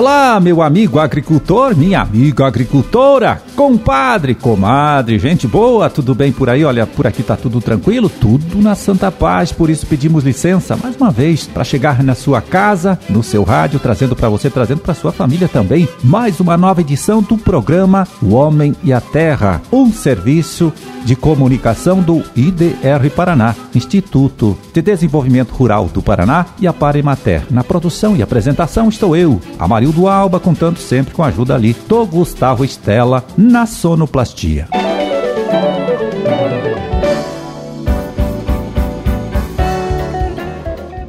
Olá, meu amigo agricultor, minha amiga agricultora, compadre, comadre, gente boa, tudo bem por aí? Olha, por aqui tá tudo tranquilo, tudo na santa paz, por isso pedimos licença mais uma vez para chegar na sua casa, no seu rádio, trazendo para você, trazendo para sua família também, mais uma nova edição do programa O Homem e a Terra, um serviço de comunicação do IDR Paraná, Instituto de Desenvolvimento Rural do Paraná e a Paremater. Na produção e apresentação estou eu, Amarildo Alba, contando sempre com a ajuda ali do Gustavo Estela na sonoplastia.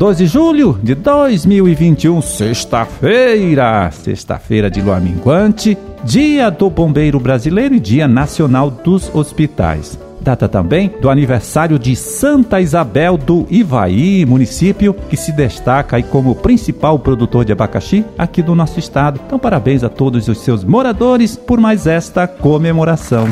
Dois de julho de 2021, sexta-feira, sexta-feira de lua minguante, Dia do Bombeiro Brasileiro e Dia Nacional dos Hospitais. Data também do aniversário de Santa Isabel do Ivaí, município que se destaca aí como principal produtor de abacaxi aqui do nosso estado. Então, parabéns a todos os seus moradores por mais esta comemoração.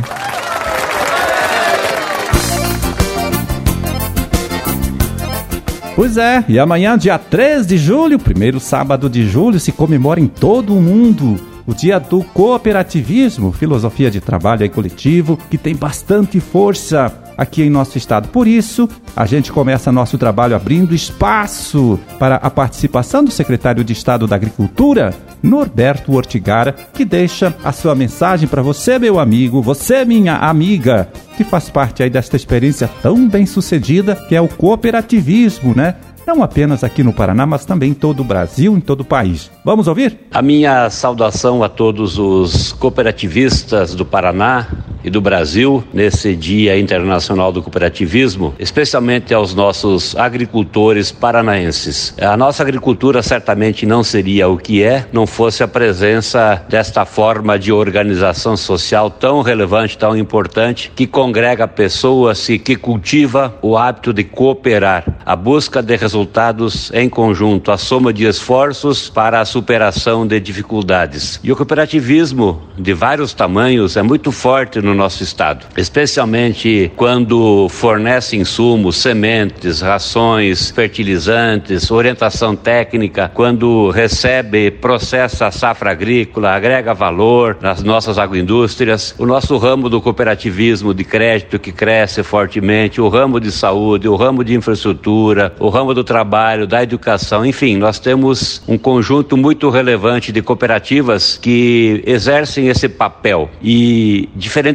Pois é, e amanhã, dia 3 de julho, primeiro sábado de julho, se comemora em todo o mundo o dia do cooperativismo, filosofia de trabalho e coletivo, que tem bastante força aqui em nosso estado. Por isso, a gente começa nosso trabalho abrindo espaço para a participação do secretário de Estado da Agricultura, Norberto Ortigara, que deixa a sua mensagem para você, meu amigo, você, minha amiga, que faz parte aí desta experiência tão bem sucedida que é o cooperativismo, né? Não apenas aqui no Paraná, mas também em todo o Brasil, em todo o país. Vamos ouvir? A minha saudação a todos os cooperativistas do Paraná e do Brasil nesse Dia Internacional do Cooperativismo, especialmente aos nossos agricultores paranaenses. A nossa agricultura certamente não seria o que é não fosse a presença desta forma de organização social tão relevante, tão importante, que congrega pessoas e que cultiva o hábito de cooperar, a busca de resultados em conjunto, a soma de esforços para a superação de dificuldades. E o cooperativismo de vários tamanhos é muito forte no nosso estado, especialmente quando fornece insumos, sementes, rações, fertilizantes, orientação técnica, quando recebe, processa a safra agrícola, agrega valor nas nossas agroindústrias. O nosso ramo do cooperativismo de crédito que cresce fortemente, o ramo de saúde, o ramo de infraestrutura, o ramo do trabalho, da educação, enfim, nós temos um conjunto muito relevante de cooperativas que exercem esse papel. E,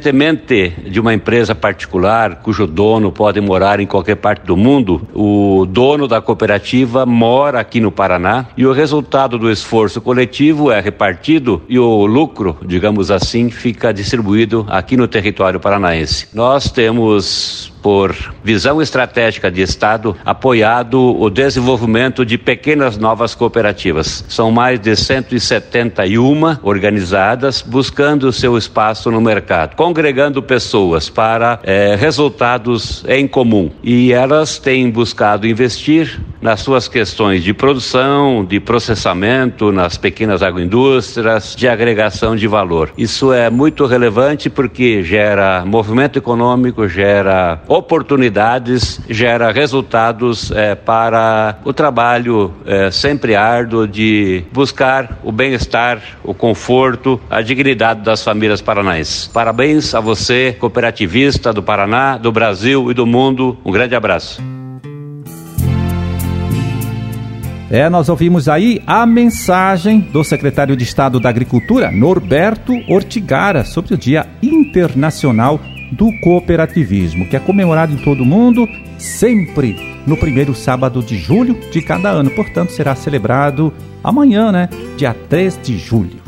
diferentemente de uma empresa particular, cujo dono pode morar em qualquer parte do mundo, o dono da cooperativa mora aqui no Paraná e o resultado do esforço coletivo é repartido e o lucro, digamos assim, fica distribuído aqui no território paranaense. Nós temos por visão estratégica de Estado, apoiado o desenvolvimento de pequenas novas cooperativas. São mais de 171 organizadas, buscando seu espaço no mercado, congregando pessoas para é, resultados em comum. E elas têm buscado investir nas suas questões de produção, de processamento, nas pequenas agroindústrias, de agregação de valor. Isso é muito relevante porque gera movimento econômico, gera oportunidades, gera resultados é, para o trabalho é, sempre árduo de buscar o bem-estar, o conforto, a dignidade das famílias paranaenses. Parabéns a você, cooperativista do Paraná, do Brasil e do mundo. Um grande abraço. É, nós ouvimos aí a mensagem do secretário de Estado da Agricultura, Norberto Ortigara, sobre o Dia Internacional do cooperativismo, que é comemorado em todo o mundo, sempre no primeiro sábado de julho de cada ano. Portanto, será celebrado amanhã, né? Dia 3 de julho.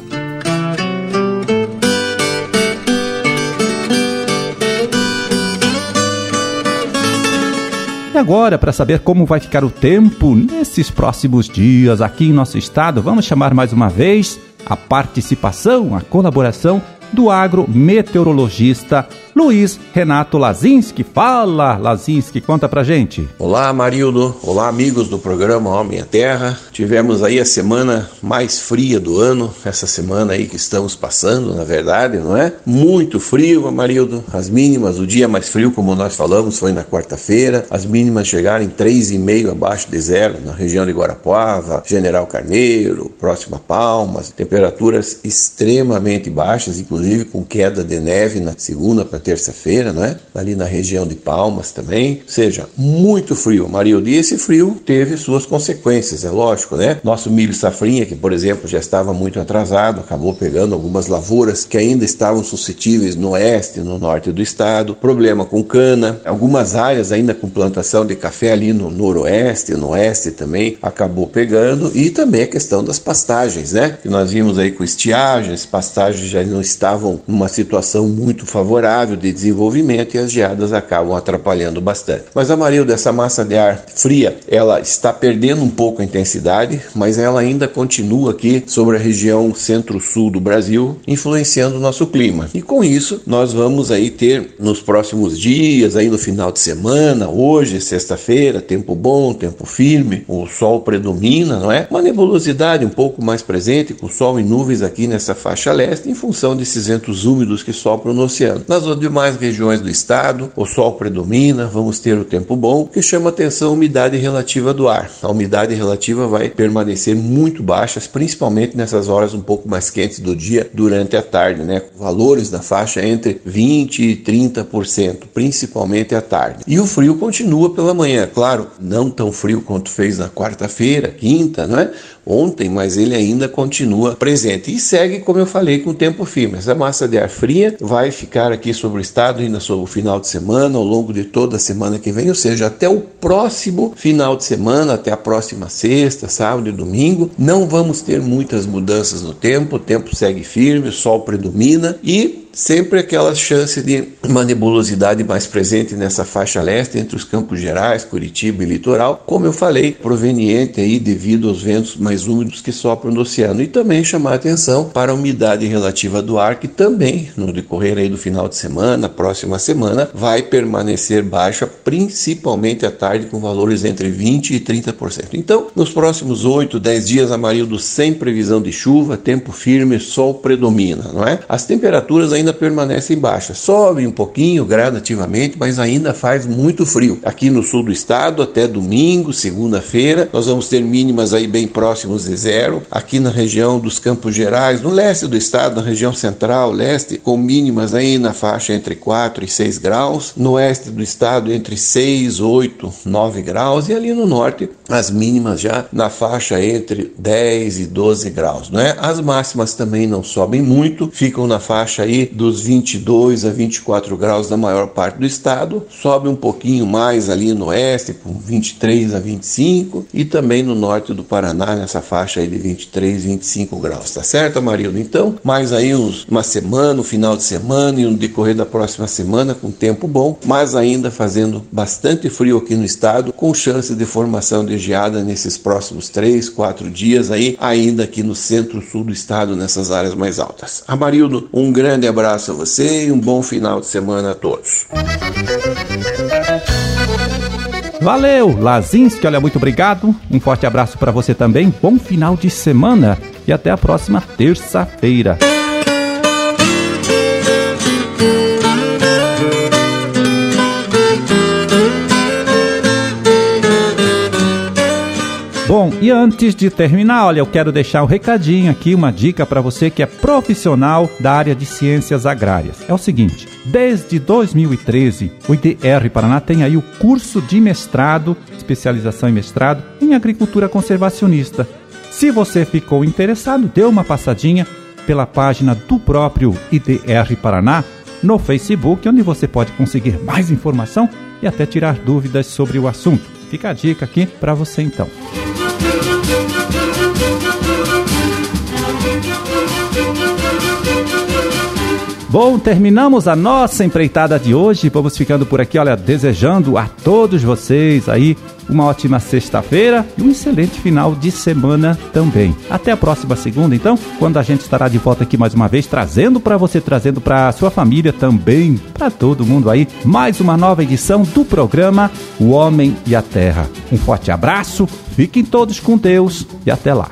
Agora, para saber como vai ficar o tempo nesses próximos dias aqui em nosso estado, vamos chamar mais uma vez a participação, a colaboração do agrometeorologista Luiz Renato Lazinski. Fala, Lazinski, conta pra gente. Olá, Marildo. Olá, amigos do programa Homem à Terra. Tivemos aí a semana mais fria do ano, essa semana aí que estamos passando, na verdade, não é? Muito frio, Marildo. As mínimas, o dia mais frio, como nós falamos, foi na quarta-feira. As mínimas chegaram em 3,5 abaixo de zero na região de Guarapuava, General Carneiro, próxima Palmas. Temperaturas extremamente baixas, inclusive com queda de neve na segunda para terça-feira, não é? Ali na região de Palmas também. Ou seja, muito frio, Marildo. E esse frio teve suas consequências, é lógico, né? Nosso milho safrinha, que por exemplo já estava muito atrasado, acabou pegando algumas lavouras que ainda estavam suscetíveis no oeste, no norte do estado. Problema com cana, algumas áreas ainda com plantação de café ali no noroeste, no oeste também acabou pegando e também a questão das pastagens, né? Que nós vimos aí com estiagem, as pastagens já não estavam numa situação muito favorável de desenvolvimento e as geadas acabam atrapalhando bastante. Mas a Marilda, essa massa de ar fria, ela está perdendo um pouco a intensidade, mas ela ainda continua aqui sobre a região centro-sul do Brasil, influenciando o nosso clima. E com isso, nós vamos aí ter nos próximos dias, aí no final de semana, hoje, sexta-feira, tempo bom, tempo firme, o sol predomina, não é? Uma nebulosidade um pouco mais presente, com sol e nuvens aqui nessa faixa leste, em função desses ventos úmidos que sopram no oceano. Nas demais regiões do estado, o sol predomina, vamos ter o tempo bom, que chama atenção a umidade relativa do ar. A umidade relativa vai permanecer muito baixas, principalmente nessas horas um pouco mais quentes do dia durante a tarde, né? Valores da faixa entre 20 e 30%, principalmente à tarde. E o frio continua pela manhã, claro, não tão frio quanto fez na quarta-feira, quinta, não é? ontem, mas ele ainda continua presente e segue, como eu falei, com o tempo firme. Essa massa de ar fria vai ficar aqui sobre o estado ainda sobre o final de semana, ao longo de toda a semana que vem, ou seja, até o próximo final de semana, até a próxima sexta, sábado e domingo. Não vamos ter muitas mudanças no tempo, o tempo segue firme, o sol predomina e sempre aquela chance de uma nebulosidade mais presente nessa faixa leste entre os Campos Gerais, Curitiba e litoral, como eu falei, proveniente aí devido aos ventos mais úmidos que sopram do oceano e também chamar atenção para a umidade relativa do ar que também no decorrer aí do final de semana, próxima semana, vai permanecer baixa, principalmente à tarde com valores entre 20 e 30%. Então, nos próximos 8, 10 dias, Amarildo sem previsão de chuva, tempo firme, sol predomina, não é? As temperaturas ainda ainda permanecem baixas. Sobe um pouquinho gradativamente, mas ainda faz muito frio. Aqui no sul do estado, até domingo, segunda-feira, nós vamos ter mínimas aí bem próximos de zero. Aqui na região dos Campos Gerais, no leste do estado, na região central, leste, com mínimas aí na faixa entre 4 e 6 graus. No oeste do estado, entre 6, 8, 9 graus. E ali no norte, as mínimas já na faixa entre 10 e 12 graus, não é? As máximas também não sobem muito, ficam na faixa aí dos 22 a 24 graus da maior parte do estado, sobe um pouquinho mais ali no oeste, com 23 a 25, e também no norte do Paraná, nessa faixa aí de 23, 25 graus, tá certo, Amarildo? Então, mais aí uns, uma semana, um final de semana e no decorrer da próxima semana com tempo bom, mas ainda fazendo bastante frio aqui no estado, com chance de formação de geada nesses próximos 3, 4 dias aí, ainda aqui no centro-sul do estado, nessas áreas mais altas. Amarildo, um grande abraço abraço a você e um bom final de semana a todos. Valeu, Lazinski, olha, muito obrigado. Um forte abraço para você também. Bom final de semana e até a próxima terça-feira. E antes de terminar, olha, eu quero deixar um recadinho aqui, uma dica para você que é profissional da área de ciências agrárias. É o seguinte, desde 2013, o IDR Paraná tem aí o curso de mestrado, especialização em mestrado em agricultura conservacionista. Se você ficou interessado, dê uma passadinha pela página do próprio IDR Paraná no Facebook, onde você pode conseguir mais informação e até tirar dúvidas sobre o assunto. Fica a dica aqui para você então. Bom, terminamos a nossa empreitada de hoje. Vamos ficando por aqui, olha, desejando a todos vocês aí uma ótima sexta-feira e um excelente final de semana também. Até a próxima segunda, então, quando a gente estará de volta aqui mais uma vez, trazendo para você, trazendo para sua família também, para todo mundo aí, mais uma nova edição do programa O Homem e a Terra. Um forte abraço, fiquem todos com Deus e até lá.